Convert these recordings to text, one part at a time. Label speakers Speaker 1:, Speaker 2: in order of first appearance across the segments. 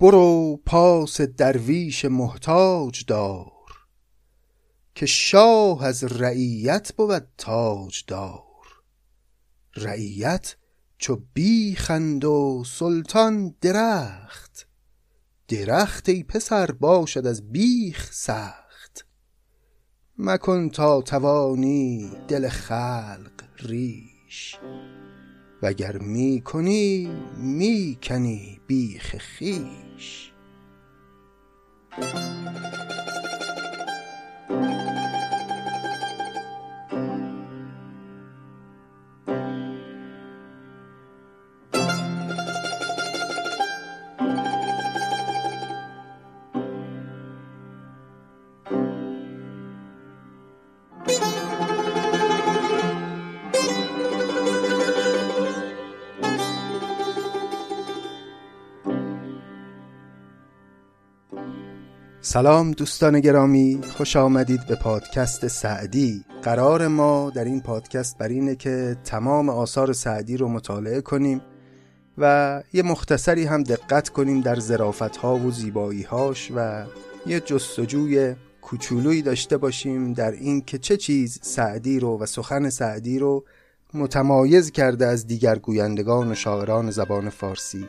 Speaker 1: برو پاس درویش محتاج دار که شاه از رعیت بود تاج دار رعیت چو بیخند و سلطان درخت درخت ای پسر باشد از بیخ سخت. مکن تا توانی دل خلق ریش. وگر می کنی می کنی بیخ خویش سلام دوستان گرامی خوش آمدید به پادکست سعدی. قرار ما در این پادکست بر اینه که تمام آثار سعدی رو مطالعه کنیم و یه مختصری هم دقت کنیم در زرافت ها و زیبایی هاش و یه جستجوی کوچولویی داشته باشیم در این که چه چیز سعدی رو و سخن سعدی رو متمایز کرده از دیگر گویندگان و شاعران زبان فارسی.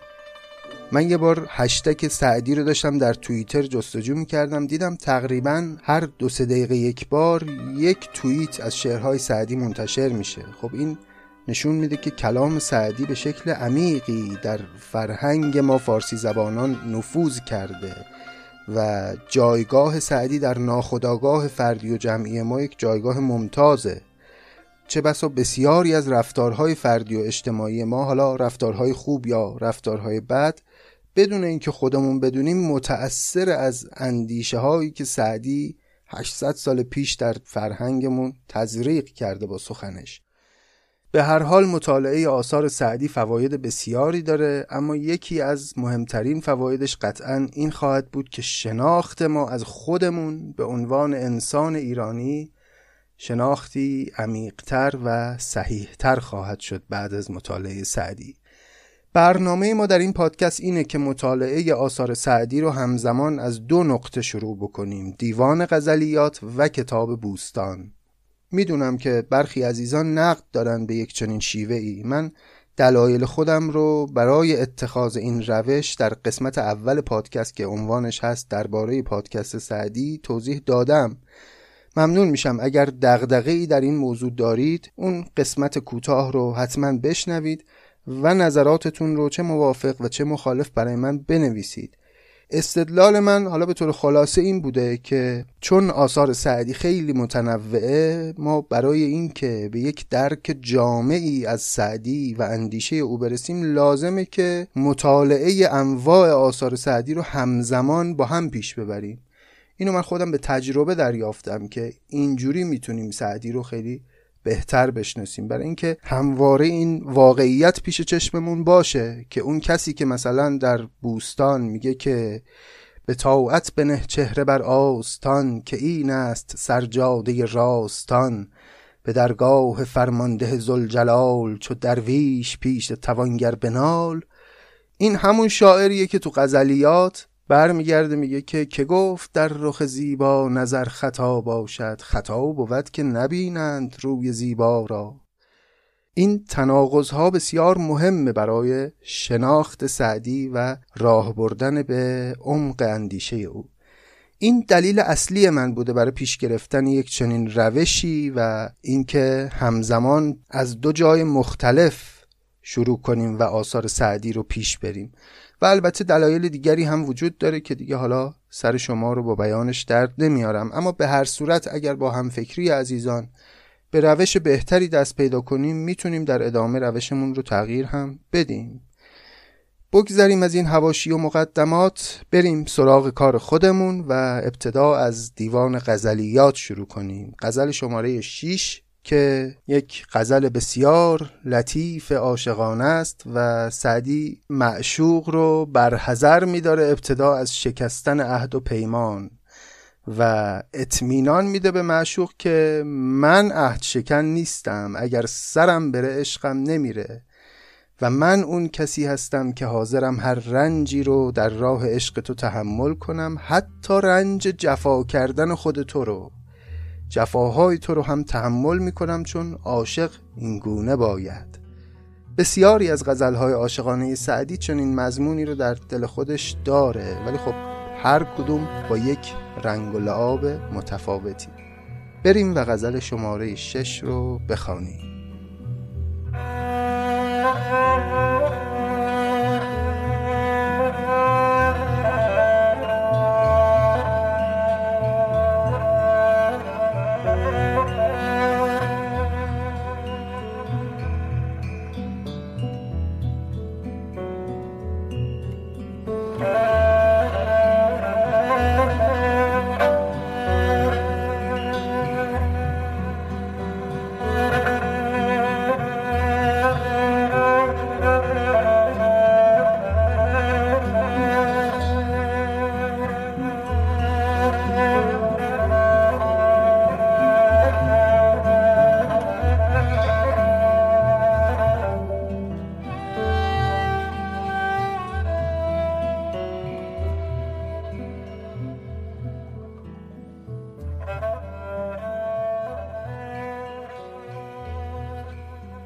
Speaker 1: من یه بار هشتک سعدی رو داشتم در توییتر جستجو می‌کردم. دیدم تقریبا هر دو سه دقیقه یک بار یک توییت از شعرهای سعدی منتشر میشه. خب این نشون میده که کلام سعدی به شکل عمیقی در فرهنگ ما فارسی زبانان نفوذ کرده و جایگاه سعدی در ناخداگاه فردی و جمعی ما یک جایگاه ممتازه. چه بسا بسیاری از رفتارهای فردی و اجتماعی ما حالا رفتارهای خوب یا رفتارهای بد بدون اینکه خودمون بدونیم متأثر از اندیشه هایی که سعدی 800 سال پیش در فرهنگمون تزریق کرده با سخنش. به هر حال مطالعه آثار سعدی فواید بسیاری داره اما یکی از مهمترین فوایدش قطعا این خواهد بود که شناخت ما از خودمون به عنوان انسان ایرانی شناختی عمیقتر و صحیحتر خواهد شد بعد از مطالعه سعدی. برنامه ما در این پادکست اینه که مطالعه آثار سعدی رو همزمان از دو نقطه شروع بکنیم. دیوان غزلیات و کتاب بوستان. می‌دونم که برخی عزیزان نقد دارن به یک چنین شیوه ای من دلایل خودم رو برای اتخاذ این روش در قسمت اول پادکست که عنوانش هست درباره پادکست سعدی توضیح دادم. ممنون میشم. اگر دغدغه ای در این موضوع دارید اون قسمت کوتاه رو حتما بشنوید. و نظراتتون رو چه موافق و چه مخالف برای من بنویسید. استدلال من حالا به طور خلاصه این بوده که چون آثار سعدی خیلی متنوعه ما برای اینکه به یک درک جامعی از سعدی و اندیشه او برسیم لازمه که مطالعه انواع آثار سعدی رو همزمان با هم پیش ببریم. اینو من خودم به تجربه دریافتم که اینجوری می‌تونیم سعدی رو خیلی بهتر بشناسیم. برای اینکه همواره این واقعیت پیش چشممون باشه که اون کسی که مثلا در بوستان میگه که به طاعت بنه چهره بر آستان که این است سرجاده راستان به درگاه فرمانده زلجلال چو درویش پیش توانگر بنال این همون شاعریه که تو غزلیات برمیگرده میگه که که گفت در رخ زیبا نظر خطا باشد. خطا بود که نبینند روی زیبا را. این تناقض ها بسیار مهمه برای شناخت سعدی و راه بردن به عمق اندیشه او. این دلیل اصلی من بوده برای پیش گرفتن یک چنین روشی و اینکه همزمان از دو جای مختلف شروع کنیم و آثار سعدی رو پیش بریم. و البته دلایل دیگری هم وجود داره که دیگه حالا سر شما رو با بیانش درد نمیارم. اما به هر صورت اگر با هم فکری عزیزان به روش بهتری دست پیدا کنیم می‌تونیم در ادامه روشمون رو تغییر هم بدیم. بگذریم از این هواشی و مقدمات بریم سراغ کار خودمون و ابتدا از دیوان غزلیات شروع کنیم. غزل شماره 6 که یک غزل بسیار لطیف عاشقانه است و سعدی معشوق رو برحضر میداره ابتدا از شکستن عهد و پیمان و اطمینان میده به معشوق که من عهد شکن نیستم اگر سرم بره عشقم نمیره و من اون کسی هستم که حاضرم هر رنجی رو در راه عشق تو تحمل کنم حتی رنج جفا کردن خود تو رو. جفاهای تو رو هم تحمل می‌کنم چون عاشق این گونه باید. بسیاری از غزلهای عاشقانه سعدی چنین مضمونی رو در دل خودش داره ولی خب هر کدوم با یک رنگ و لعاب متفاوتی. بریم و غزل شماره شش رو بخوانیم.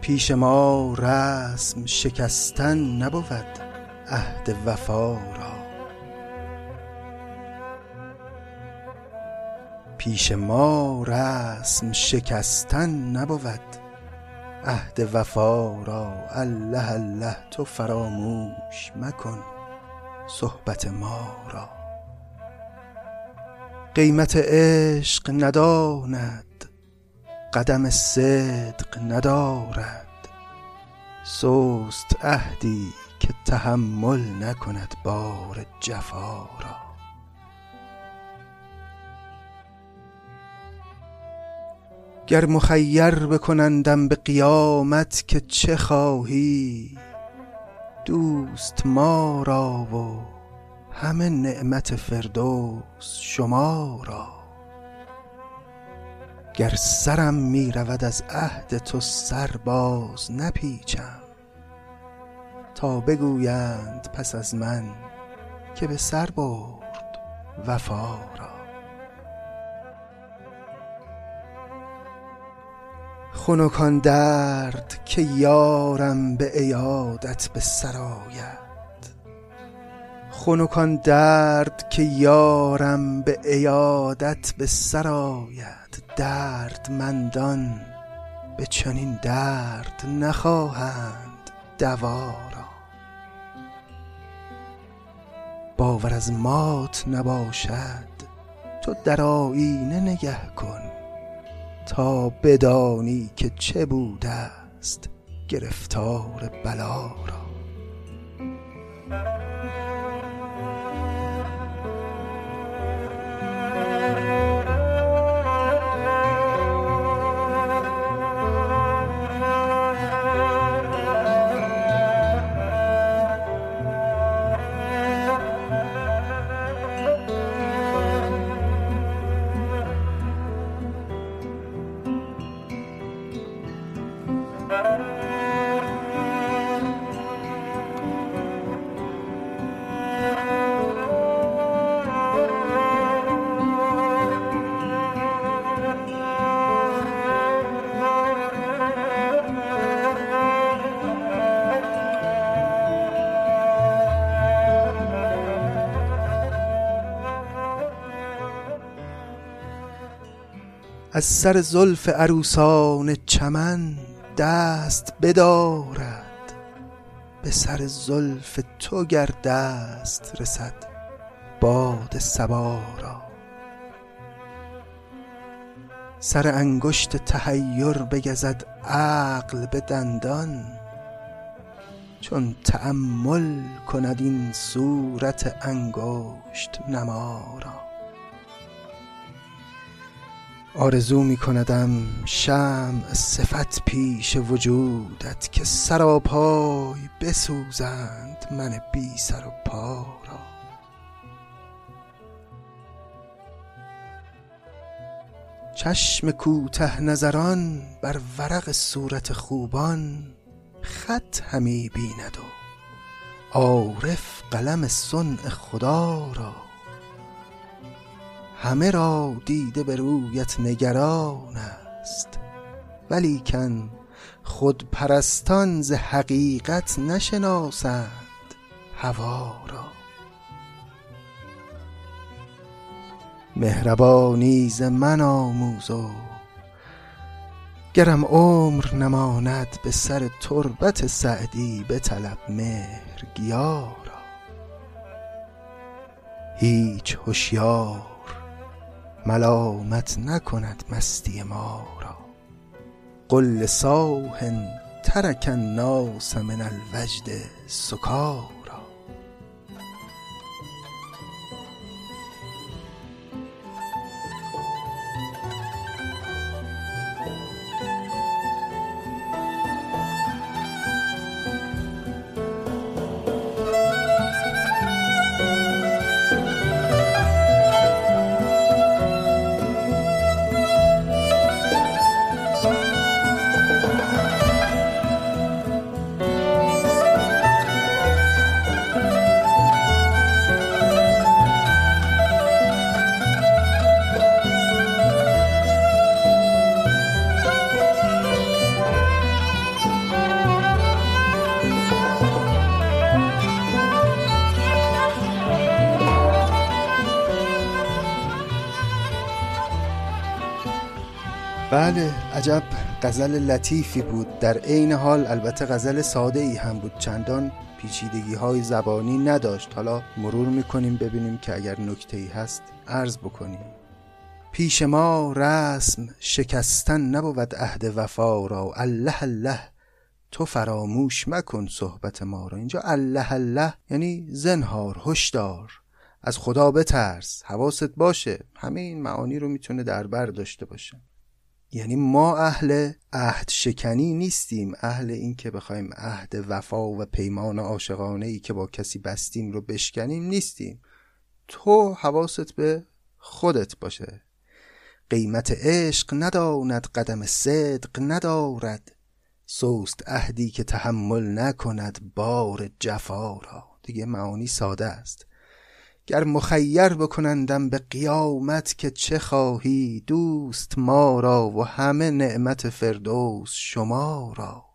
Speaker 1: پیش ما رسم شکستن نبود عهد وفا را. پیش ما رسم شکستن نبود عهد وفا را. الله الله تو فراموش مکن صحبت ما را. قیمت عشق نداند قدم صدق ندارد. سست عهدی که تحمل نکند بار جفا را. گر مخیر بکنندم به قیامت که چه خواهی؟ دوست ما را و همه نعمت فردوس شما را. گر سرم می رود از عهد تو سر باز نپیچم. تا بگویند پس از من که به سر برد وفا را. خنک درد که یارم به عیادت به سر آید. خنک درد که یارم به عیادت به سر دردمندان به چنین درد نخواهند دوا را. باور از مات نباشد تو در آیینه نگه کن تا بدانی که چه بوده است گرفتار بلا را. از سر زلف عروسان چمن دست بدارد. به سر زلف تو گر دست رسد باد صبا را. سر انگشت تحیر بگزد عقل به دندان. چون تأمل کند این صورت انگشت نما را. آرزو می کندم شمع صفت پیش وجودت که سراپای بسوزند من بی سر و پا را. چشم کوته نظران بر ورق صورت خوبان خط همی بیند و عارف قلم صنع خدا را. همه را دیده به رویت نگران است. ولیکن خود پرستان ز حقیقت نشناسند هوا را. مهربانی ز من آموز و گرم عمر نماند به سر تربت سعدی بطلب مهر گیا را هیچ هشیار ملامت نکند مستی ما را. قل لصاح ترک الناس من الوجد سکارا بله عجب. غزل لطیفی بود. در عین حال البته غزل ساده ای هم بود. چندان پیچیدگی های زبانی نداشت. حالا مرور می‌کنیم ببینیم که اگر نکته ای هست عرض بکنیم. پیش ما رسم شکستن نبود عهد وفا را. الله الله تو فراموش مکن صحبت ما را. اینجا الله الله یعنی زنهار هشدار. از خدا بترس. حواست باشه. همه این معانی رو می‌تونه در بر داشته باشه. یعنی ما اهل عهد شکنی نیستیم. اهل این که بخوایم عهد وفا و پیمان عاشقانه ای که با کسی بستیم رو بشکنیم نیستیم. تو حواست به خودت باشه. قیمت عشق نداند قدم صدق ندارد. سوست عهدی که تحمل نکند بار جفا را. دیگه معانی ساده است. گر مخیر بکنندم به قیامت که چه خواهی دوست ما را و همه نعمت فردوس شما را.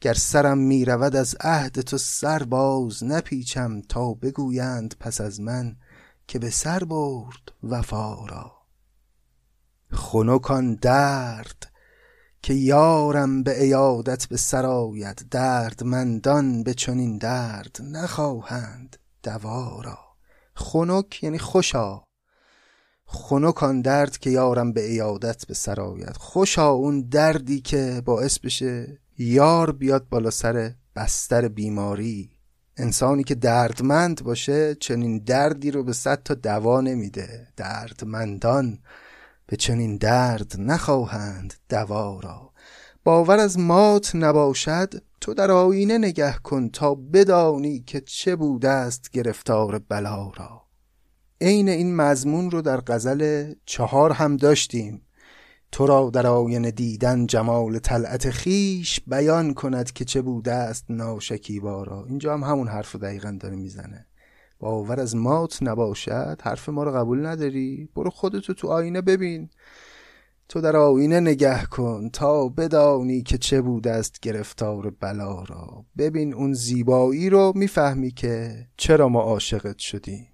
Speaker 1: گر سرم می رود از عهد تو سر باز نپیچم تا بگویند پس از من که به سر برد وفا را. خنک درد که یارم به عیادت به سر آید دردمندان به چنین درد نخواهند دوا را. خنک یعنی خوشا. خنک آن درد که یارم به ایادت به سر آید. خوشا اون دردی که باعث بشه یار بیاد بالا سر بستر بیماری. انسانی که دردمند باشه چنین دردی رو به صد تا دوا نمیده. دردمندان به چنین درد نخواهند دوا را. باور از مات نباشد تو در آینه نگه کن تا بدانی که چه بوده است گرفتار بلا را. عین این مضمون رو در غزل چهار هم داشتیم. تو را در آینه دیدن جمال طلعت خیش بیان کند که چه بوده است ناشکیبا را. اینجا هم همون حرف رو دقیقا داره می‌زنه. باور از مات نباشد حرف ما رو قبول نداری؟ برو خودتو تو آینه ببین. تو در آینه نگه کن تا بدانی که چه بوده است گرفتار بلا را. ببین اون زیبایی رو می‌فهمی که چرا ما عاشقت شدیم.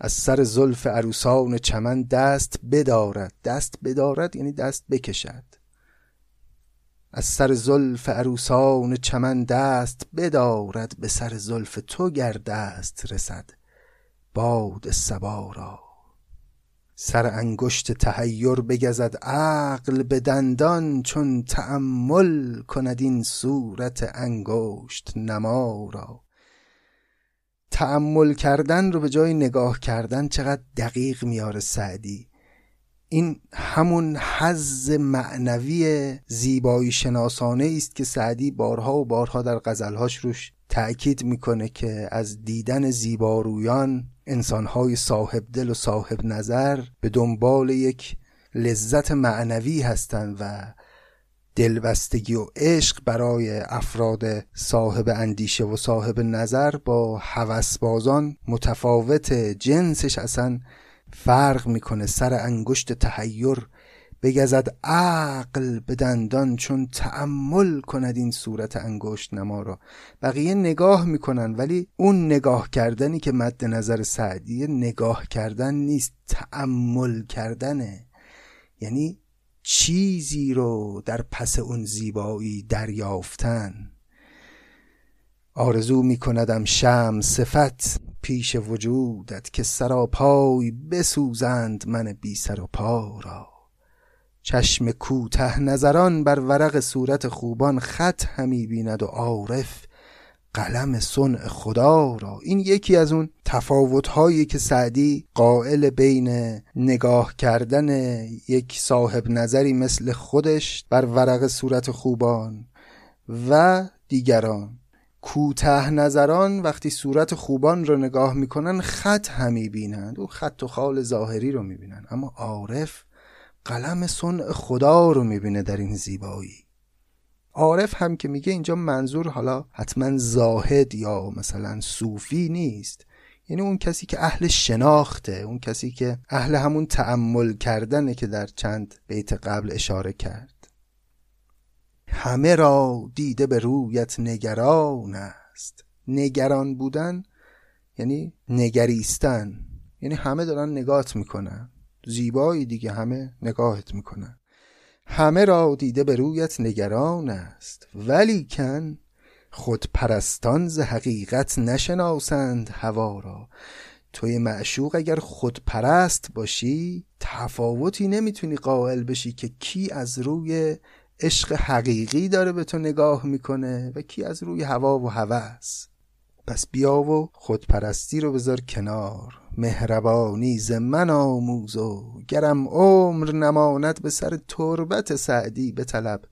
Speaker 1: از سر زلف عروسان چمن دست بدارد. دست بدارد یعنی دست بکشد. از سر زلف عروسان چمن دست بدارد. به سر زلف تو گر دست رسد. باد سبا را. سر انگشت تحیر بگزد عقل به دندان چون تأمل کند این صورت انگشت نما را. تأمل کردن رو به جای نگاه کردن چقدر دقیق میاره سعدی. این همون حز معنوی زیبایی شناسانه است که سعدی بارها و بارها در غزلهاش روش تأکید می‌کنه که از دیدن زیبارویان انسانهای صاحب دل و صاحب نظر به دنبال یک لذت معنوی هستند و دلبستگی و عشق برای افراد صاحب اندیشه و صاحب نظر با هوسبازان متفاوت جنسش اصلا فرق می‌کنه. سر انگشت تحیر بگزد عقل به دندان چون تعمل کند این صورت انگشت نما را. بقیه نگاه می‌کنن ولی اون نگاه کردنی که مد نظر سعدی نگاه کردن نیست تعمل کردنه. یعنی چیزی رو در پس اون زیبایی دریافتن. آرزو میکندم شم صفت پیش وجودت که سراپای بسوزند من بی سر و پا را. چشم کوته نظران بر ورق صورت خوبان خط همی بیند و عارف قلم صنع خدا را. این یکی از اون تفاوت هایی که سعدی قائل بین نگاه کردن یک صاحب نظری مثل خودش بر ورق صورت خوبان و دیگران. کوته نظران وقتی صورت خوبان رو نگاه می‌کنن خط همی بینند. او خط و خال ظاهری رو می‌بینن اما عارف قلم صنع خدا رو می‌بینه در این زیبایی. عارف هم که میگه اینجا منظور حالا حتما زاهد یا مثلا صوفی نیست. یعنی اون کسی که اهل شناخته اون کسی که اهل همون تعمل کردنه که در چند بیت قبل اشاره کرد. همه را دیده به رویت نگران است. نگران بودن یعنی نگریستن. یعنی همه دارن نگات می‌کنن. زیبایی دیگه همه نگاهت می‌کنن. همه را دیده به رویت نگران است. ولی کن خود پرستان ز حقیقت نشناسند هوا را. توی معشوق اگر خود پرست باشی تفاوتی نمی‌تونی قائل بشی که کی از روی عشق حقیقی داره به تو نگاه می‌کنه و کی از روی هوا و هوس. پس بیا و خودپرستی رو بذار کنار. مهربانی ز من آموز و گرم عمر نماند به سر تربت سعدی به طلب.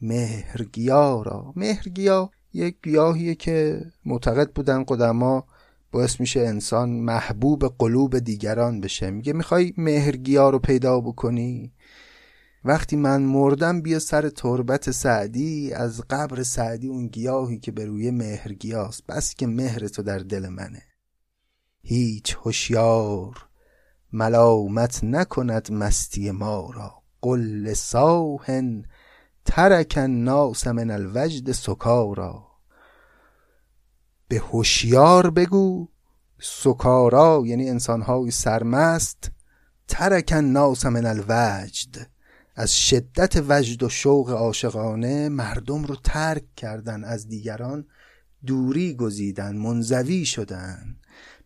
Speaker 1: مهرگیا را. مهرگیا یک گیاهیه که معتقد بودن قدما باعث میشه انسان محبوب قلوب دیگران بشه. میگه می‌خوای مهرگیا رو پیدا بکنی؟ وقتی من مردم بیا سر تربت سعدی. از قبر سعدی اون گیاهی که به روی مهر گیاست. بس که مهر تو در دل منه. هیچ هوشیار ملامت نکند مستی ما را. قل ساهن ترک الناس من الوجد سکارا. به هوشیار بگو سکارا یعنی انسانهای سرمست. ترک الناس من الوجد. از شدت وجد و شوق عاشقانه مردم رو ترک کردن از دیگران دوری گزیدن منزوی شدن.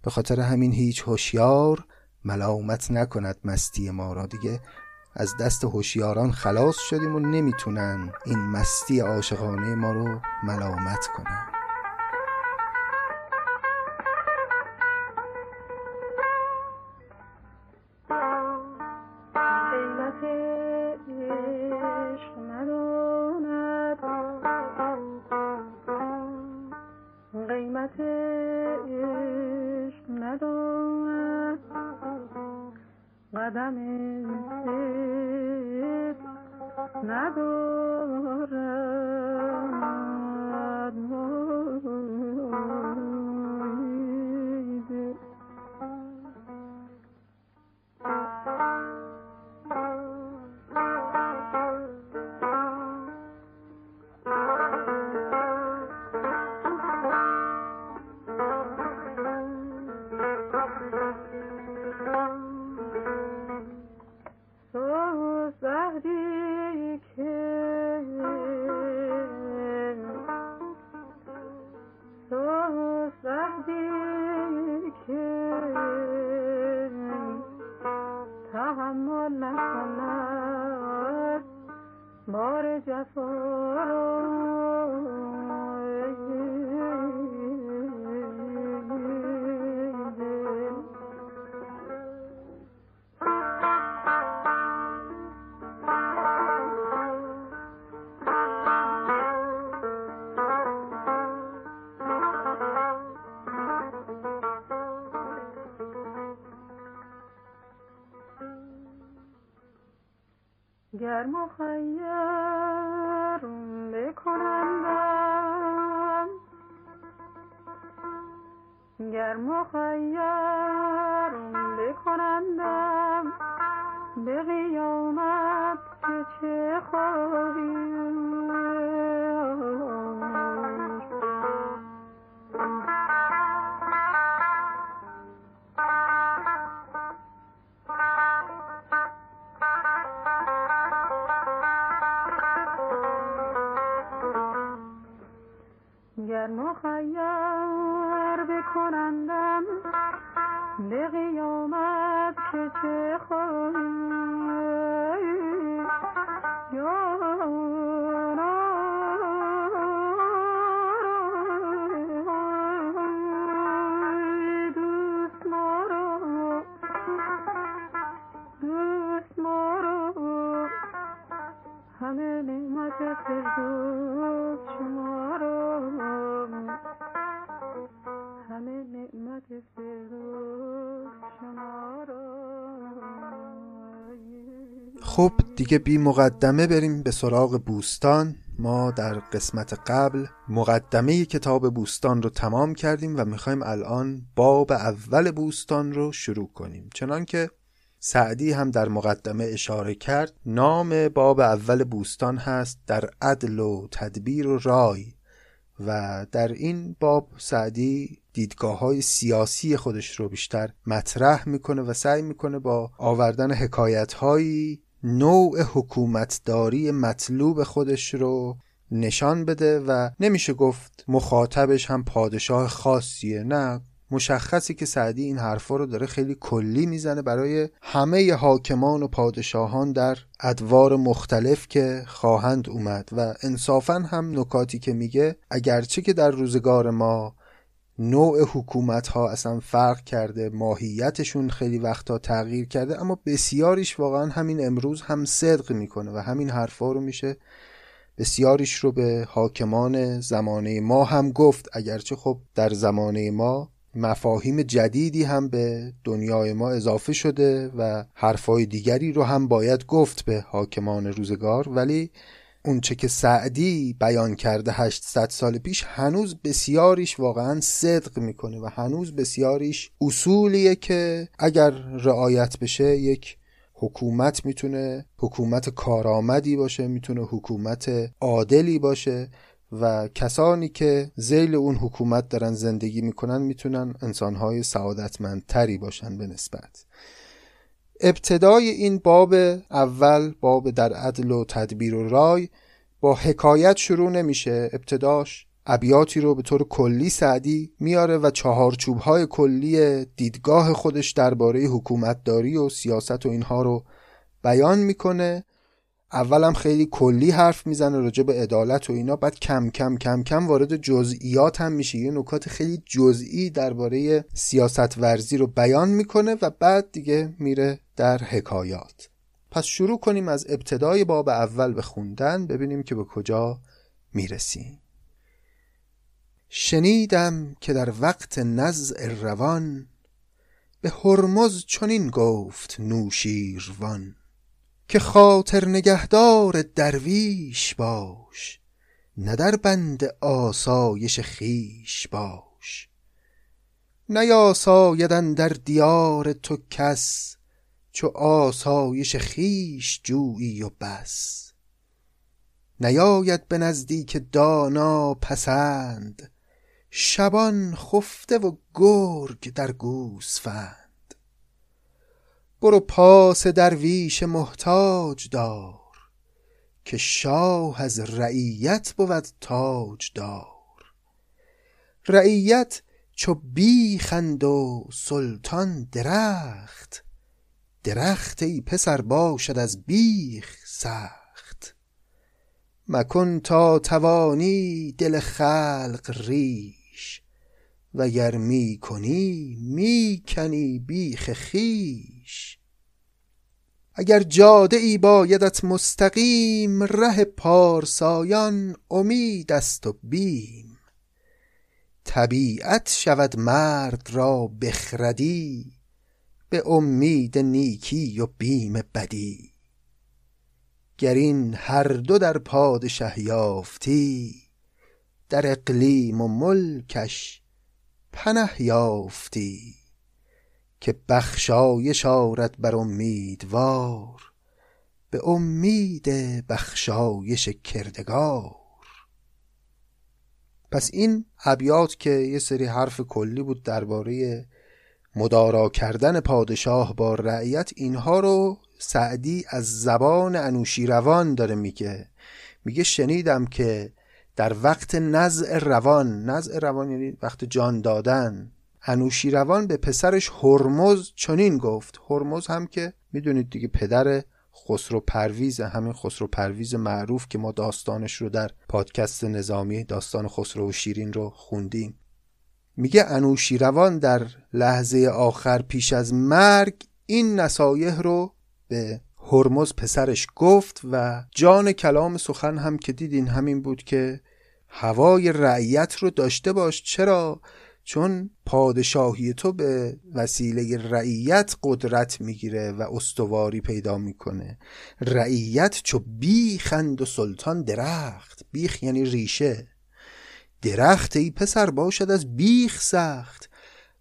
Speaker 1: به خاطر همین هیچ هوشیار ملامت نکند مستی ما را. دیگه از دست هوشیاران خلاص شدیم و نمی‌تونن این مستی عاشقانه ما رو ملامت کنن.
Speaker 2: مخیر بکنندم گر مخیرم بکنندم به قیامت که چه خواهیم
Speaker 1: دیگه بی مقدمه بریم به سراغ بوستان. ما در قسمت قبل مقدمه کتاب بوستان رو تمام کردیم و می‌خوایم الان باب اول بوستان رو شروع کنیم. چنانکه سعدی هم در مقدمه اشاره کرد نام باب اول بوستان هست در عدل و تدبیر و رای و در این باب سعدی دیدگاه های سیاسی خودش رو بیشتر مطرح می‌کنه و سعی می‌کنه با آوردن حکایت هایی نوع حکومتداری مطلوب خودش رو نشان بده و نمیشه گفت مخاطبش هم پادشاه خاصیه. نه مشخصی که سعدی این حرفا رو داره خیلی کلی می‌زنه برای همه حاکمان و پادشاهان در ادوار مختلف که خواهند اومد و انصافا هم نکاتی که میگه اگرچه که در روزگار ما نوع حکومت ها اصلا فرق کرده ماهیتشون خیلی وقتا تغییر کرده اما بسیاریش واقعا همین امروز هم صدق می‌کنه و همین حرفا رو میشه بسیاریش رو به حاکمان زمانه ما هم گفت. اگرچه خب در زمانه ما مفاهیم جدیدی هم به دنیای ما اضافه شده و حرفای دیگری رو هم باید گفت به حاکمان روزگار ولی اونچه که سعدی بیان کرده 800 سال پیش هنوز بسیاریش واقعا صدق می‌کنه و هنوز بسیاریش اصولیه که اگر رعایت بشه یک حکومت می‌تونه حکومت کارآمدی باشه می‌تونه حکومت عادلی باشه و کسانی که زیل اون حکومت دارن زندگی می‌کنن می‌تونن انسانهای سعادتمندتری باشن به نسبت. ابتدای این باب اول باب در عدل و تدبیر و رای با حکایت شروع نمیشه. ابتداش ابیاتی رو به طور کلی سعدی میاره و چهارچوب های کلی دیدگاه خودش درباره حکومتداری و سیاست و اینها رو بیان می‌کنه. اولم خیلی کلی حرف می‌زنه راجع به عدالت و اینا بعد کم کم کم کم وارد جزئیات هم میشه. یه نکات خیلی جزئی درباره سیاست ورزی رو بیان می‌کنه و بعد دیگه میره در حکایات. پس شروع کنیم از ابتدای باب اول به خوندن ببینیم که به کجا می‌رسیم. شنیدم که در وقت نزع روان به هرمز چنین گفت نوشیروان که خاطر نگهدار درویش باش نه در بند آسایش خیش باش. نیاسایدن در دیار تو کس چو آسایش خیش جویی و بس. نیاید به نزدیک دانا پسند شبان خفته و گرگ در گوسفند. برو پاس درویش محتاج دار که شاه از رعیت بود تاج دار رعیت چو بیخند و سلطان درخت درخت ای پسر باشد از بیخ سخت. مکن تا توانی دل خلق ریش وگر می کنی می کنی بیخ خویش. اگر جاده ای بایدت مستقیم ره پارسایان امید است و بیم. طبیعت شود مرد را بخردی به امید نیکی و بیم بدی. گر این هر دو در پادشه یافتی در اقلیم و ملکش پنه یافتی. که بخشایش آرد بر امیدوار به امید بخشایش کردگار. پس این ابیات که یه سری حرف کلی بود درباره مدارا کردن پادشاه با رعیت اینها رو سعدی از زبان انوشیروان داره میگه. میگه شنیدم که در وقت نزع روان نزع روان یعنی وقت جان دادن انوشیروان به پسرش هرمز چنین گفت. هرمز هم که می‌دونید دیگه پدر خسرو پرویز همین خسرو پرویز معروف که ما داستانش رو در پادکست نظامی داستان خسرو و شیرین رو خوندیم. میگه انوشیروان در لحظه آخر پیش از مرگ این نصایح رو به هرمز پسرش گفت و جان کلام سخن هم که دیدین همین بود که هوای رعیت رو داشته باش. چرا؟ چون پادشاهی تو به وسیله رعیت قدرت می‌گیره و استواری پیدا می‌کنه. رعیت چو بیخند و سلطان درخت. بیخ یعنی ریشه. درخت ای پسر باشد از بیخ سخت.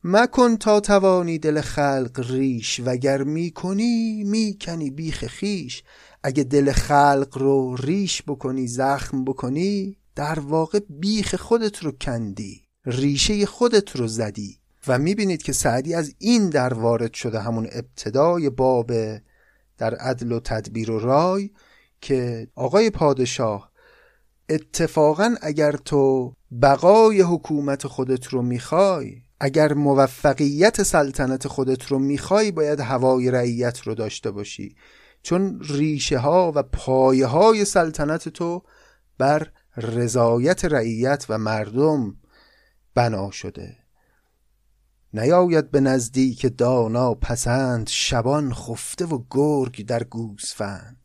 Speaker 1: مکن تا توانی دل خلق ریش وگر می‌کنی می‌کنی بیخ خیش اگه دل خلق رو ریش بکنی زخم بکنی در واقع بیخ خودت رو کندی ریشه خودت رو زدی. و می‌بینید که سعدی از این در وارد شده همون ابتدای باب در عدل و تدبیر و رای که آقای پادشاه اتفاقا اگر تو بقای حکومت خودت رو می‌خوای اگر موفقیت سلطنت خودت رو می‌خوای باید هوای رعیت رو داشته باشی. چون ریشه ها و پایه های سلطنت تو بر رضایت رعیت و مردم بنا شده. نیاید به نزدیک دانا پسند شبان خفته و گرگ در گوسفند.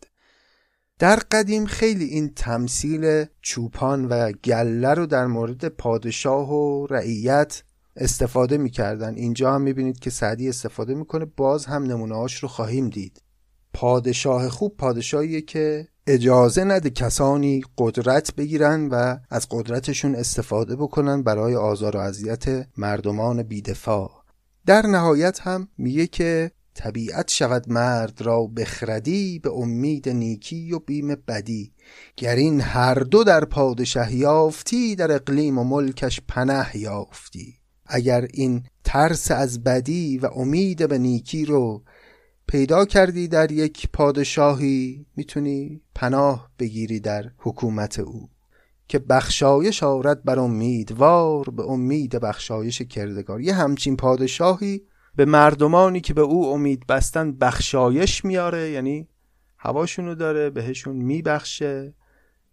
Speaker 1: در قدیم خیلی این تمثیل چوپان و گله رو در مورد پادشاه و رعیت استفاده می‌کردن. اینجا هم می‌بینید که سعدی استفاده می‌کنه. باز هم نمونهاش رو خواهیم دید. پادشاه خوب پادشاهیه که اجازه نده کسانی قدرت بگیرن و از قدرتشون استفاده بکنن برای آزار و اذیت مردمان بیدفاع. در نهایت هم میگه که طبیعت شود مرد را بخردی به امید نیکی و بیم بدی. گر این هر دو در پادشه یافتی در اقلیم و ملکش پنه یافتی. اگر این ترس از بدی و امید به نیکی رو پیدا کردی در یک پادشاهی می‌تونی پناه بگیری در حکومت او. که بخشایش آرد بر امیدوار به امید بخشایش کردگار. یه همچین پادشاهی به مردمانی که به او امید بستن بخشایش میاره یعنی هواشونو داره بهشون میبخشه.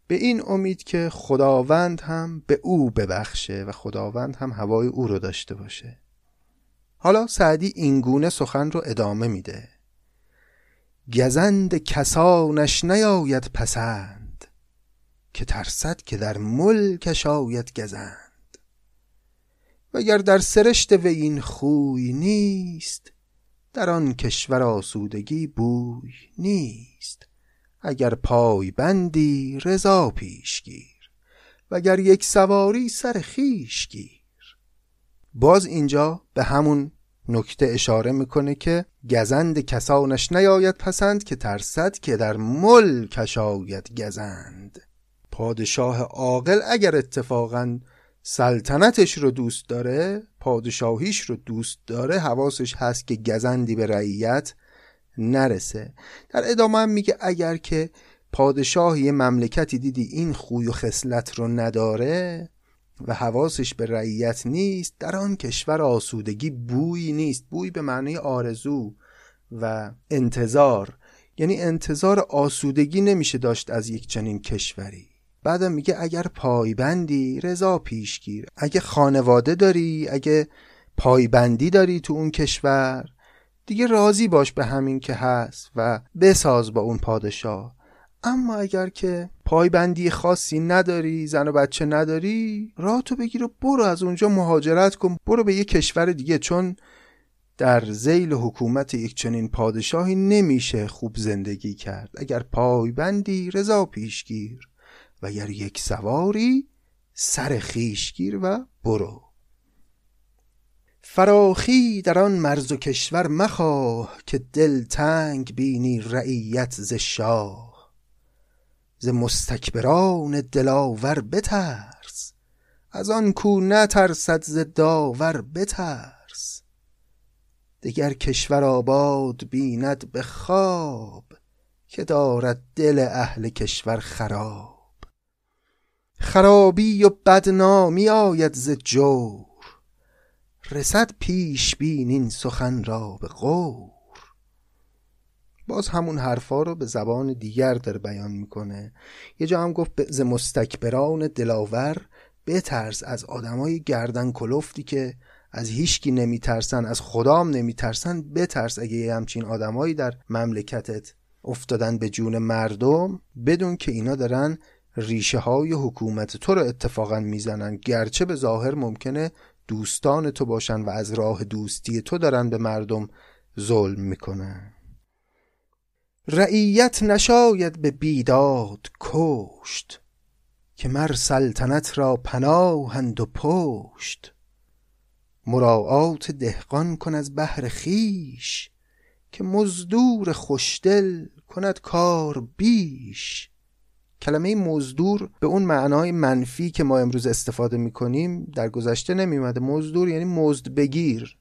Speaker 1: به این امید که خداوند هم به او ببخشه و خداوند هم هوای او رو داشته باشه. حالا سعدی اینگونه سخن رو ادامه میده. گزند کسانش نیاید پسند که ترسد که در ملکش آید گزند. وگر در سرشت و این خوی نیست در آن کشور آسودگی بوی نیست. اگر پای بندی رضا پیش گیر وگر یک سواری سر خیش گیر. باز اینجا به همون نکته اشاره می‌کنه که گزند کسانش نیاید پسند که ترسد که در ملکش آید گزند. پادشاه عاقل اگر اتفاقا سلطنتش رو دوست داره پادشاهیش رو دوست داره حواسش هست که گزندی به رعیت نرسه. در ادامه هم میگه اگر که پادشاه یه مملکتی دیدی این خوی و خصلت رو نداره و حواسش به رعیت نیست در آن کشور آسودگی بوی نیست. بوی به معنی آرزو و انتظار. یعنی انتظار آسودگی نمیشه داشت از یک چنین کشوری. بعدم میگه اگر پایبندی رضا پیشگیر اگه خانواده داری اگه پایبندی داری تو اون کشور دیگه راضی باش به همین که هست و بساز با اون پادشاه. اما اگر که پایبندی خاصی نداری زن و بچه نداری راه تو بگیر و برو از اونجا مهاجرت کن. برو به یه کشور دیگه چون در زیل حکومت یک چنین پادشاهی نمیشه خوب زندگی کرد. اگر پایبندی رضا پیشگیر و اگر یک سواری سر خیشگیر و برو. فراخی در آن مرز و کشور مخواه که دل تنگ بینی رعیت ز شاه. ز مستکبران دلاور بترس از آن کو نترسد ز داور بترس. دگر کشور آباد بیند به خواب که دارد دل اهل کشور خراب. خرابی و بدنامی آید ز جور. رسد پیش بین این سخن را به غور. باز همون حرفا رو به زبان دیگر داره بیان می‌کنه. یه جا هم گفت ز مستکبران دلاور بترس از آدمای گردن کلفتی که از هیچکی نمیترسن از خدام نمیترسن بترس اگه یه همچین آدمایی در مملکتت افتادن به جون مردم بدون که اینا دارن ریشه های حکومت تو رو اتفاقا می‌زنن. گرچه به ظاهر ممکنه دوستان تو باشن و از راه دوستی تو دارن به مردم ظلم می‌کنن. رعیت نشاید به بیداد کشت که مر سلطنت را پناهند و پشت. مراعات دهقان کن از بهر خیش که مزدور خوشدل کند کار بیش. کلمه مزدور به اون معنای منفی که ما امروز استفاده می‌کنیم در گذشته نمیومده مزدور یعنی مزد بگیر.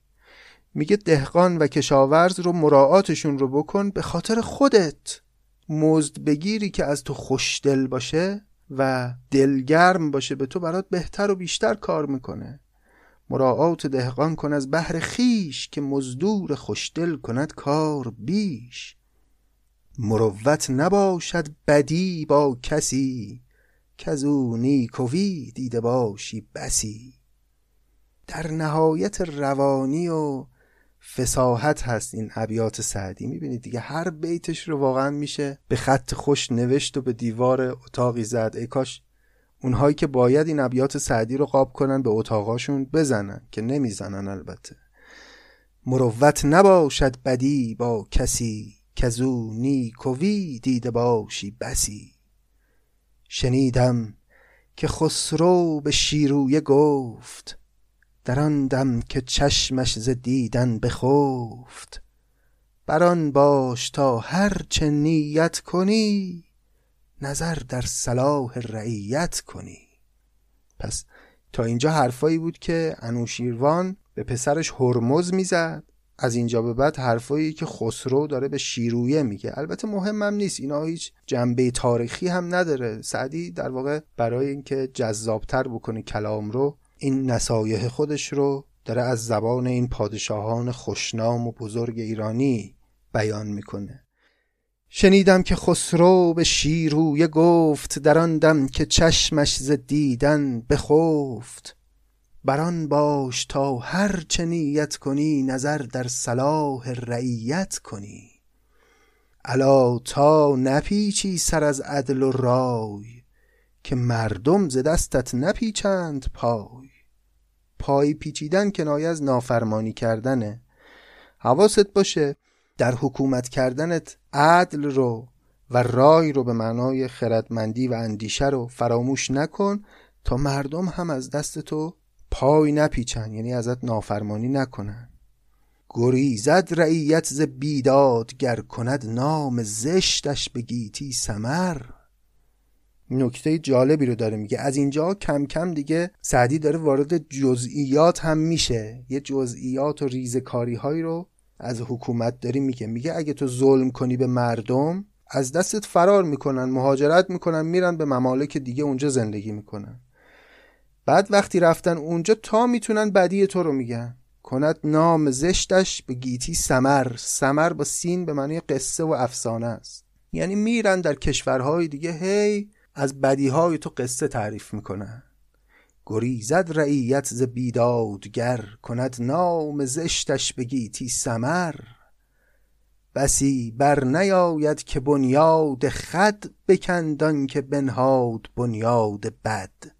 Speaker 1: میگه دهقان و کشاورز رو مراعاتشون رو بکن به خاطر خودت. مزد بگیری که از تو خوشدل باشه و دلگرم باشه به تو برات بهتر و بیشتر کار می‌کنه. مراعات دهقان کن از بهر خیش که مزدور خوشدل کند کار بیش. مروت نباشد بدی با کسی که او نیکوی دیده باشی بسی. در نهایت روانی و فساحت هست این ابیات سعدی. می‌بینید دیگه هر بیتش رو واقعا میشه به خط خوش نوشت و به دیوار اتاقی زد. ای کاش اونهایی که باید این ابیات سعدی رو قاب کنن به اتاقاشون بزنن که نمی‌زنن البته. مروت نباشد بدی با کسی کزو نیکوی دیده باشی بسی. شنیدم که خسرو به شیرویه گفت در آن دم که چشمش ز دیدن بخفت. بر آن باش تا هر چه نیت کنی نظر در صلاح رعیت کنی. پس تا اینجا حرفایی بود که انوشیروان به پسرش هرمز می‌زد. از اینجا به بعد حرفایی که خسرو داره به شیرویه میگه. البته مهمم نیست اینا هیچ جنبه تاریخی هم نداره. سعدی در واقع برای اینکه جذابتر بکنه کلام رو این نصایح خودش رو داره از زبان این پادشاهان خوشنام و بزرگ ایرانی بیان می‌کنه. شنیدم که خسرو به شیرویه گفت در آن دم که چشمش ز دیدن بخفت. بران باش تا هر چه نیت کنی نظر در صلاح رعیت کنی. الا تا نپیچی سر از عدل و رای که مردم ز دستت نپیچند پای. پای پیچیدن کنایه از نافرمانی کردنه. حواست باشه در حکومت کردنت عدل رو و رای رو به معنای خردمندی و اندیشه رو فراموش نکن تا مردم هم از دست تو پای نپیچن یعنی ازت نافرمانی نکنن. گریزد رعیت ز بیداد گر کند نام زشتش به گیتی سمر. نکته جالبی رو داره میگه از اینجا کم کم دیگه سعدی داره وارد جزئیات هم میشه. یه جزئیات و ریزکاری هایی رو از حکومت داری میگه. میگه اگه تو ظلم کنی به مردم از دستت فرار می‌کنن مهاجرت می‌کنن میرن به ممالک دیگه اونجا زندگی می‌کنن. بعد وقتی رفتن اونجا تا می‌تونن بدی تو رو میگن. کند نام زشتش به گیتی سمر. سمر با سین به معنی قصه و افسانه است. یعنی میرن در کشورهای دیگه هی از بدیهای تو قصه تعریف می‌کنن. گریزد رعیت ز بیدادگر. کند نام زشتش به گیتی سمر. بسی بر نیاید که بنیاد خد بکندان که بنهاد بنیاد بد.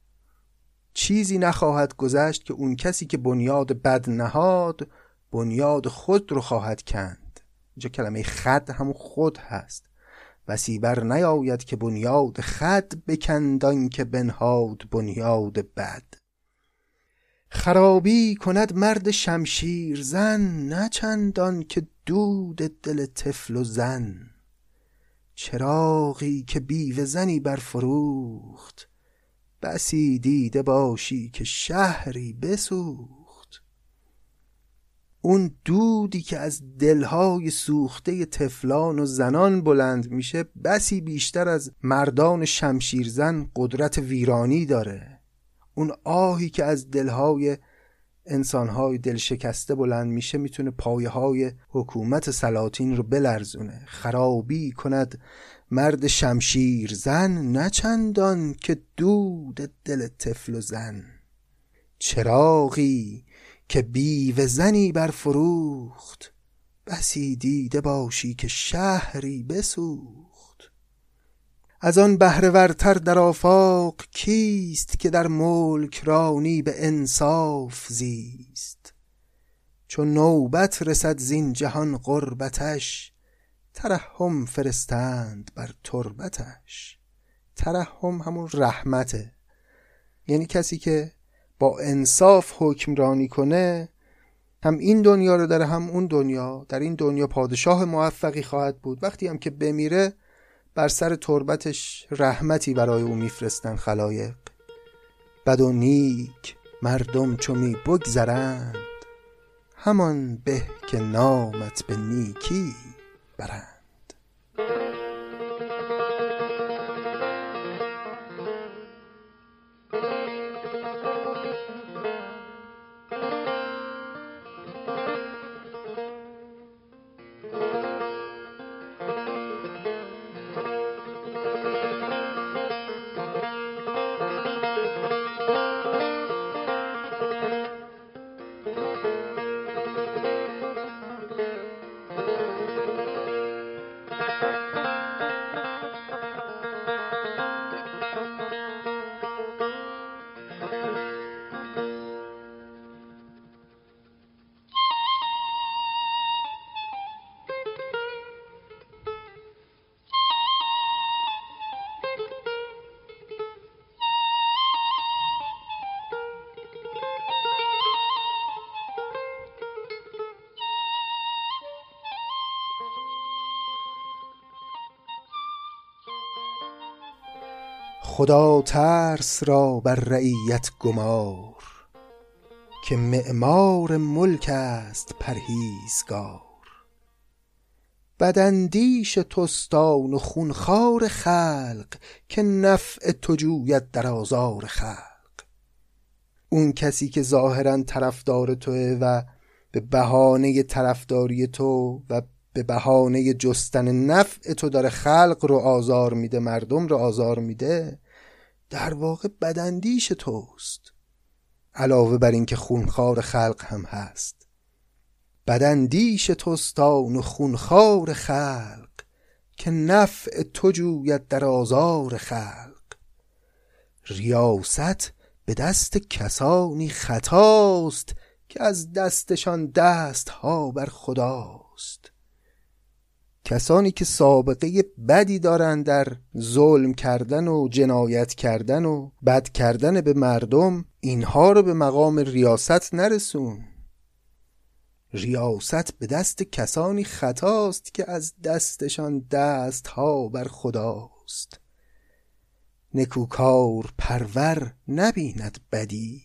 Speaker 1: چیزی نخواهد گذشت که اون کسی که بنیاد بد نهاد بنیاد خود رو خواهد کند. اینجا کلمه خد همون خود هست. بسی بر نیاید که بنیاد خد بکندان که بنهاد بنیاد بد. خرابی کند مرد شمشیر زن نه چندان که دود دل طفل و زن. چراغی که بیوه زنی برفروخت بسی دیده باشی که شهری بسوخت. اون دودی که از دلهای سوخته تفلان و زنان بلند میشه بسی بیشتر از مردان شمشیرزن قدرت ویرانی داره. اون آهی که از دلهای انسانهای دل شکسته بلند میشه می‌تونه پایه های حکومت سلاطین رو بلرزونه خرابی کند مرد شمشیر زن نه چندان که دود دل طفل و زن. چراغی که بیوه زنی برفروخت بسی دیده باشی که شهری بسوخت. از آن بهرهورتر در آفاق کیست که در ملک رانی به انصاف زیست؟ چون نوبت رسد زین جهان قربتش ترحم فرستند بر تربتش. ترحم همون رحمته. یعنی کسی که با انصاف حکمرانی کنه هم این دنیا رو داره هم اون دنیا. در این دنیا پادشاه موفقی خواهد بود. وقتی هم که بمیره بر سر تربتش رحمتی برای او میفرستن خلایق. بد و نیک مردم چو می بگذرند همان به که نامت به نیکی. برند خدا ترس را بر رعیت گمار که معمار ملک است پرهیزگار. بداندیش توستان و خونخوار خلق که نفع تو جوید در آزار خلق. اون کسی که ظاهرا طرفدار توه و به بهانه طرفداری تو و به بهانه جستن نفع تو داره خلق رو آزار میده مردم رو آزار میده در واقع بدندیش توست. علاوه بر اینکه خونخوار خلق هم هست. بدندیش توستان و خونخوار خلق که نفع تو جوید در آزار خلق. ریاست به دست کسانی خطاست که از دستشان دست ها بر خداست. کسانی که سابقه بدی دارند در ظلم کردن و جنایت کردن و بد کردن به مردم اینها رو به مقام ریاست نرسون. ریاست به دست کسانی خطاست که از دستشان دست ها بر خداست. نکوکار پرور نبیند بدی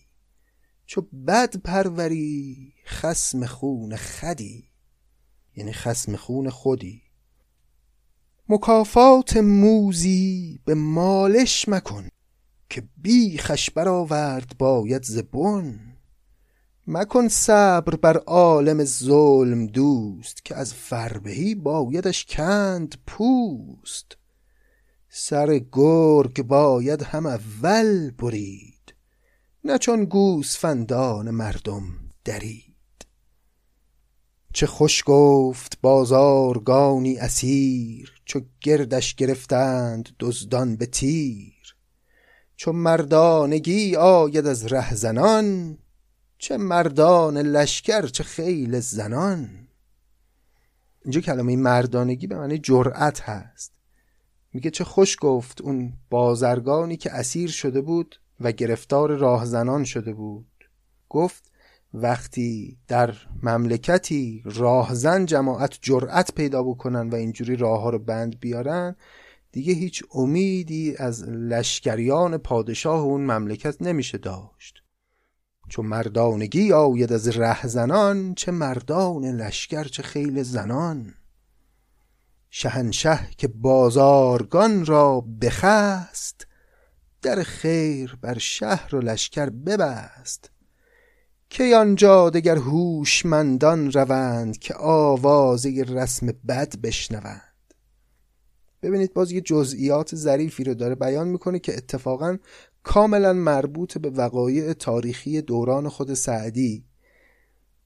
Speaker 1: چو بد پروری خسم خون خدی. یعنی خسم خون خودی. مکافات موزی به مالش مکن که بیخش برآورد باید زبون مکن صبر بر عالم ظلم دوست که از فربهی بایدش کند پوست. سر گرگ باید هم اول برید نه چون گوسفندان مردم درید. چه خوش گفت بازارگانی اسیر چو گردش گرفتند دزدان به تیر. چو مردانگی آید از رهزنان چه مردان لشکر چه خیل زنان. اینجا کلمه مردانگی به معنی جرأت هست. میگه چه خوش گفت اون بازرگانی که اسیر شده بود و گرفتار راهزنان شده بود. گفت وقتی در مملکتی راهزن جماعت جرأت پیدا بکنن و اینجوری راه ها رو بند بیارن دیگه هیچ امیدی از لشکریان پادشاه اون مملکت نمیشه داشت. چون مردانگی آید از رهزنان چه مردان لشکر چه خیل زنان. شهنشه که بازارگان را بخست در خیر بر شهر و لشکر ببست. که آنجا دگر هوشمندان روند که آوازه رسم بد بشنوند. ببینید باز یه جزئیات ظریفی رو داره بیان می‌کنه که اتفاقا کاملا مربوط به وقایع تاریخی دوران خود سعدی.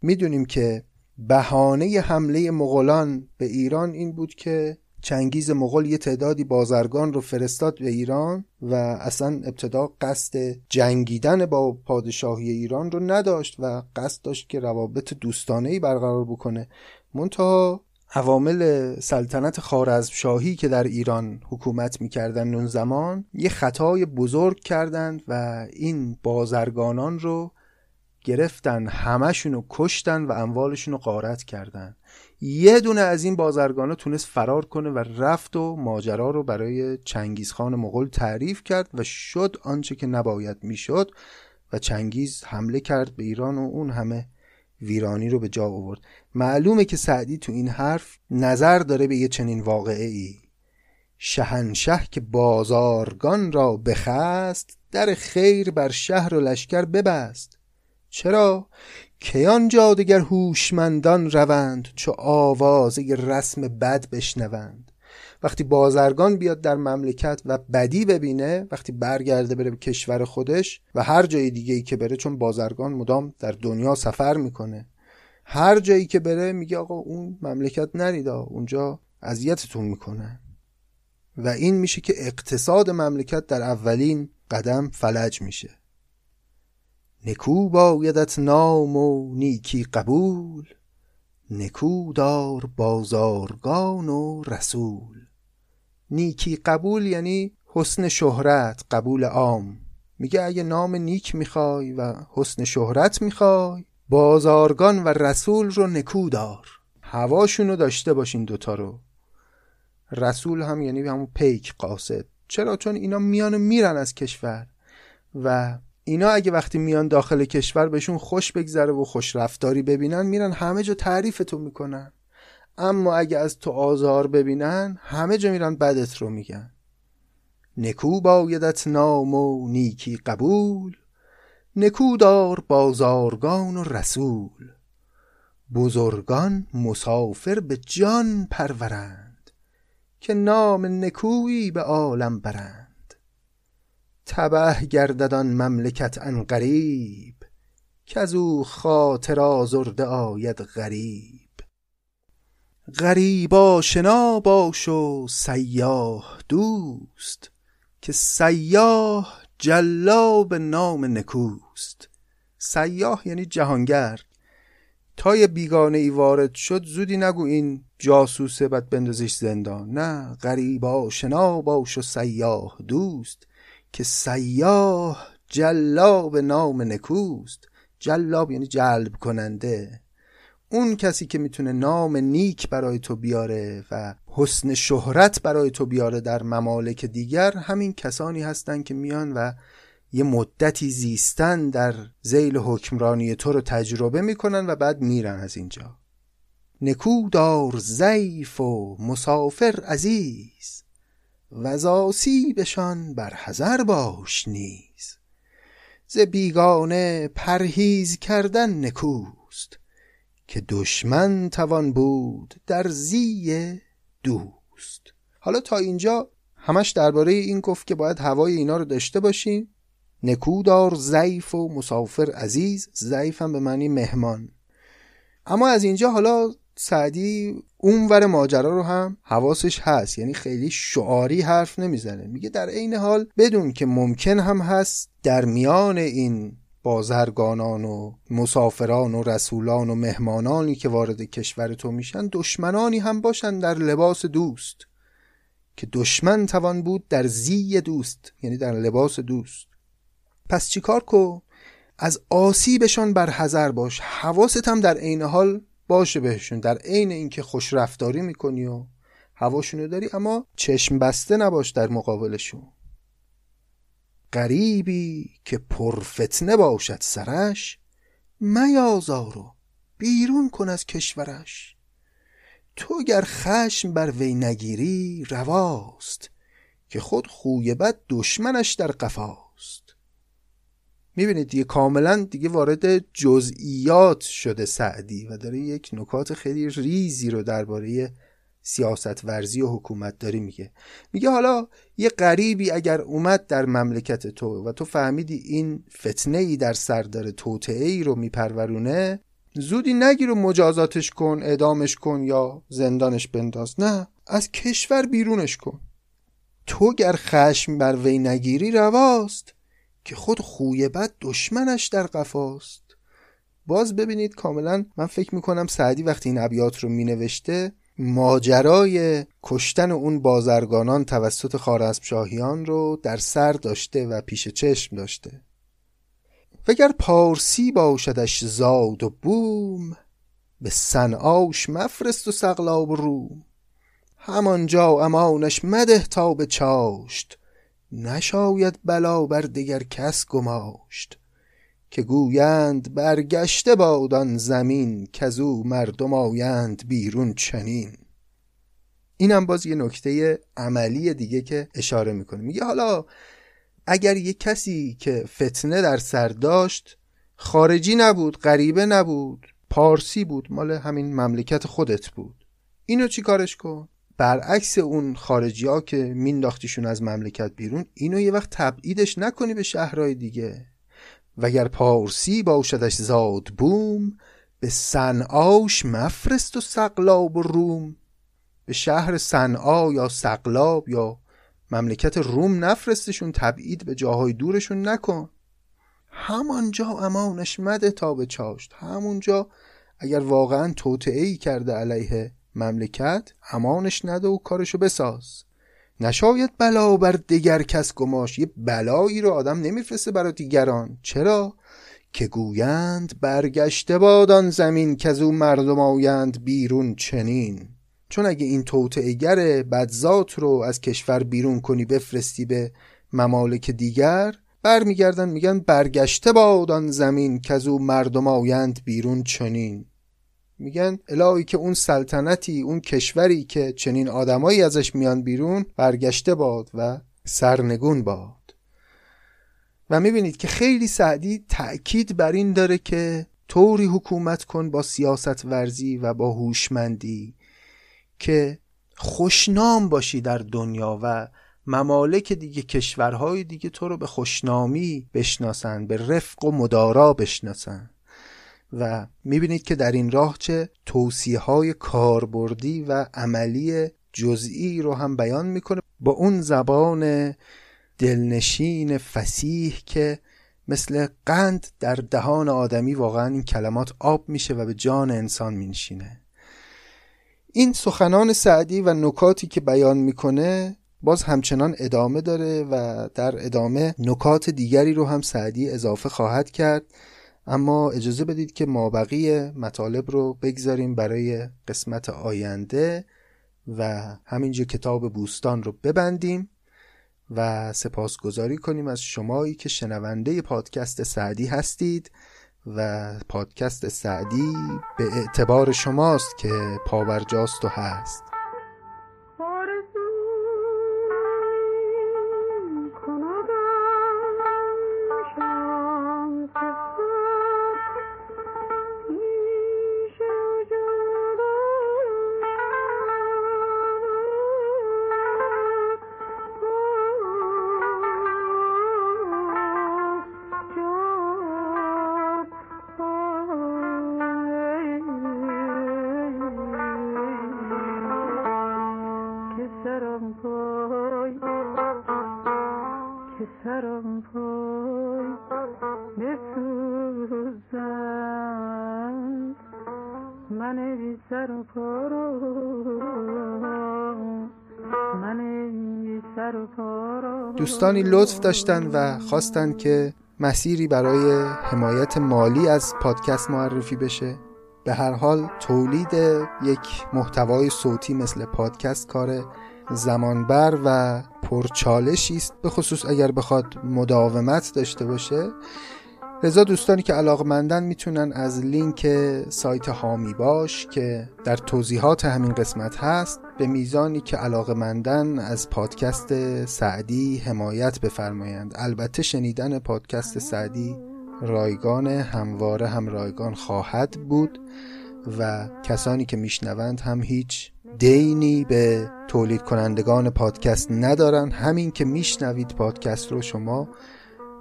Speaker 1: می‌دونیم که بهانه حمله مغولان به ایران این بود که چنگیز مغول یه تعدادی بازرگان رو فرستاد به ایران و اصلا ابتدا قصد جنگیدن با پادشاهی ایران رو نداشت و قصد داشت که روابط دوستانه ای برقرار بکنه. منتها عوامل سلطنت خارزمشاهی که در ایران حکومت می‌کردن اون زمان یه خطای بزرگ کردند و این بازرگانان رو گرفتن همشون رو کشتن و اموالشون رو غارت کردن. یه دونه از این بازرگانا تونست فرار کنه و رفت و ماجرا رو برای چنگیزخان مغول تعریف کرد و شد آنچه که نباید می‌شد و چنگیز حمله کرد به ایران و اون همه ویرانی رو به جا آورد. معلومه که سعدی تو این حرف نظر داره به یه چنین واقعه ای شهنشه که بازارگان را بخست در خیر بر شهر و لشکر ببست. چرا؟ که آنجا دگر هوشمندان روند چو آوازه رسم بد بشنوند؟ وقتی بازرگان بیاد در مملکت و بدی ببینه وقتی برگرده بره به کشور خودش و هر جای دیگه ای که بره چون بازرگان مدام در دنیا سفر می‌کنه. هر جایی که بره میگه آقا اون مملکت نریدا اونجا اذیتتون می‌کنه و این میشه که اقتصاد مملکت در اولین قدم فلج میشه. نکو بایدت نام و نیکی قبول. نکو دار بازارگان و رسول. نیکی قبول یعنی حسن شهرت قبول عام. میگه اگه نام نیک می‌خوای و حسن شهرت می‌خوای بازارگان و رسول رو نکو دار. هواشون رو داشته باشین دوتا رو. رسول هم یعنی همون پیک قاصد. چرا؟ چون اینا میان میرن از کشور و اینا اگه وقتی میان داخل کشور بهشون خوش بگذره و خوش رفتاری ببینن میرن همه جا تعریفتون می‌کنن. اما اگه از تو آزار ببینن همه جا میرن بدت رو میگن. نکو بایدت نام و نیکی قبول نکو دار بازارگان و رسول. بزرگان مسافر به جان پرورند که نام نکویی به عالم برند. تبه گردد آن مملکت ان قریب از او خاطر آزرده آید غریب. غریبا شنا باش و سیاه دوست که سیاه جلاب نام نکوست. سیاه یعنی جهانگرد تا یه بیگانه ای وارد شد زودی نگو این جاسوسه بعد بندازش زندان. نه غریبا شنا باش و سیاه دوست. که سیاه جلاب نام نکوست. جلاب یعنی جلب کننده. اون کسی که می‌تونه نام نیک برای تو بیاره و حسن شهرت برای تو بیاره در ممالک دیگر همین کسانی هستند که میان و یه مدتی زیستن در زیل حکمرانی تو رو تجربه می‌کنن و بعد میرن از اینجا. نکو دار ضعیف و مسافر عزیز. و بشان بر حذر باش نیز. ز بیگانه پرهیز کردن نکوست که دشمن توان بود در زی دوست. حالا تا اینجا همش درباره این گفت که باید هوای اینا رو داشته باشیم. نکودار ضعیف و مسافر عزیز ضعیف هم به معنی مهمان. اما از اینجا حالا سعدی اون ور ماجرا رو هم حواسش هست. یعنی خیلی شعاری حرف نمی‌زنه. میگه در عین حال بدون که ممکن هم هست در میان این بازرگانان و مسافران و رسولان و مهمانانی که وارد کشور تو میشن دشمنانی هم باشن در لباس دوست. که دشمن توان بود در زی دوست یعنی در لباس دوست. پس چیکار کن از آسیبشان بر حذر باش. حواست هم در عین حال باشه بهشون. در عین اینکه خوش رفتاری می‌کنی و هواشونو داری اما چشم بسته نباش در مقابلشون. غریبی که پرفتنه باشد سرش میازارو بیرون کن از کشورش. تو گر خشم بر وی نگیری رواست که خود خوی بد دشمنش در قفاست. می‌بینید دیگه کاملا دیگه وارد جزئیات شده سعدی و داره یک نکات خیلی ریزی رو درباره سیاست ورزی و حکومت داری میگه. میگه حالا یه غریبی اگر اومد در مملکت تو و تو فهمیدی این فتنه ای در سر داره توطعه رو میپرورونه زودی نگیر و مجازاتش کن اعدامش کن یا زندانش بنداز. نه از کشور بیرونش کن. تو گر خشم بر وی نگیری رواست. که خود خوی بد دشمنش در قفاست. باز ببینید کاملا من فکر می‌کنم سعدی وقتی این ابیات رو مینوشته ماجرای کشتن اون بازرگانان توسط خارزمشاهیان رو در سر داشته و پیش چشم داشته. وگر پارسی باشدش زاد و بوم به صنعاش مفرست و سقلاب روم. همانجا امانش مده تا به چاشت. نشاید بلا بر دگر کس گماشت که گویند برگشته بادان زمین کزو مردم آیند بیرون چنین. اینم باز یه نکته عملی دیگه که اشاره می‌کنه. میگه حالا اگر یه کسی که فتنه در سر داشت خارجی نبود غریبه نبود پارسی بود مال همین مملکت خودت بود. اینو چی کارش کن؟ برعکس اون خارجی ها که مینداختیشون از مملکت بیرون اینو یه وقت تبعیدش نکنی به شهرهای دیگه. وگر پارسی باشدش زاد بوم به صنعاش مفرست و سقلاب و روم. به شهر صنعا یا سقلاب یا مملکت روم نفرستشون تبعید به جاهای دورشون نکن. همانجا امانش مده تا به چاشت. همونجا اگر واقعا توطعه ای کرده علیه مملکت امانش نده و کارشو بساز. نشاید بلا بر دیگر کس گماش. یه بلایی رو آدم نمیفرسته برای دیگران. چرا؟ که گویند برگشته بادان زمین که از او مردم آیند بیرون چنین. چون اگه این توطعهگر بدذات رو از کشور بیرون کنی بفرستی به ممالک دیگر. برمیگردن میگن برگشته بادان زمین که از او مردم آیند بیرون چنین. میگن الهی که اون سلطنتی اون کشوری که چنین آدمایی ازش میان بیرون برگشته باد و سرنگون باد. و می‌بینید که خیلی سعدی تأکید بر این داره که طوری حکومت کن با سیاست ورزی و با هوشمندی که خوشنام باشی در دنیا و ممالک دیگه کشورهای دیگه تو رو به خوشنامی بشناسن به رفق و مدارا بشناسن. و می‌بینید که در این راه چه توصیه های کاربردی و عملی جزئی رو هم بیان می‌کنه. با اون زبان دلنشین فسیح که مثل قند در دهان آدمی واقعا این کلمات آب میشه و به جان انسان مینشینه. این سخنان سعدی و نکاتی که بیان می‌کنه باز همچنان ادامه داره و در ادامه نکات دیگری رو هم سعدی اضافه خواهد کرد. اما اجازه بدید که ما بقیه مطالب رو بگذاریم برای قسمت آینده و همینجا کتاب بوستان رو ببندیم و سپاسگزاری کنیم از شمایی که شنونده پادکست سعدی هستید و پادکست سعدی به اعتبار شماست که پاورجاست و هست. دوستانی لطف داشتن و خواستن که مسیری برای حمایت مالی از پادکست معرفی بشه. به هر حال تولید یک محتوای صوتی مثل پادکست کار زمانبر و پرچالشی است. به خصوص اگر بخواد مداومت داشته باشه. لذا دوستانی که علاقمندن می‌تونن از لینک سایت هامی باش که در توضیحات همین قسمت هست به میزانی که علاقمندن از پادکست سعدی حمایت بفرمایند. البته شنیدن پادکست سعدی رایگان همواره هم رایگان خواهد بود و کسانی که میشنوند هم هیچ دینی به تولید کنندگان پادکست ندارن همین که میشنوید پادکست رو شما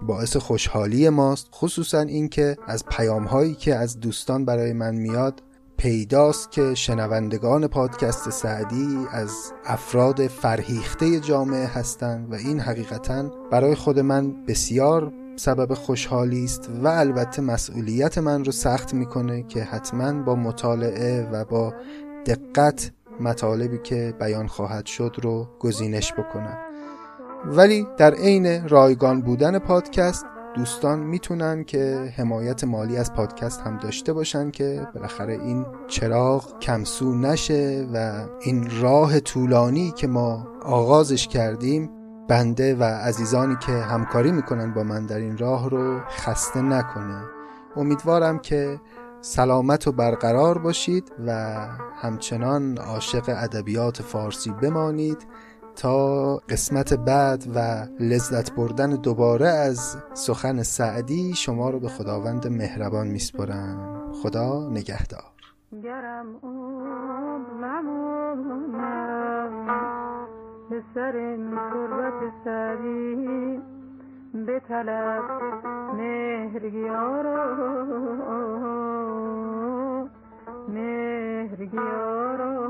Speaker 1: باعث خوشحالی ماست خصوصا اینکه از پیام هایی که از دوستان برای من میاد پیداست که شنوندگان پادکست سعدی از افراد فرهیخته جامعه هستند و این حقیقتا برای خود من بسیار سبب خوشحالی است و البته مسئولیت من رو سخت می‌کنه که حتما با مطالعه و با دقت مطالبی که بیان خواهد شد رو گزینش بکنم. ولی در عین رایگان بودن پادکست دوستان می‌تونن که حمایت مالی از پادکست هم داشته باشن که بالاخره این چراغ کمسو نشه و این راه طولانی که ما آغازش کردیم بنده و عزیزانی که همکاری می‌کنن با من در این راه رو خسته نکنه. امیدوارم که سلامت و برقرار باشید و همچنان عاشق ادبیات فارسی بمانید. تا قسمت بعد و لذت بردن دوباره از سخن سعدی شما رو به خداوند مهربان میسپرم خدا نگهدار.
Speaker 2: گرم به سر تربت سری به طلب مهرگیارا مهرگیارا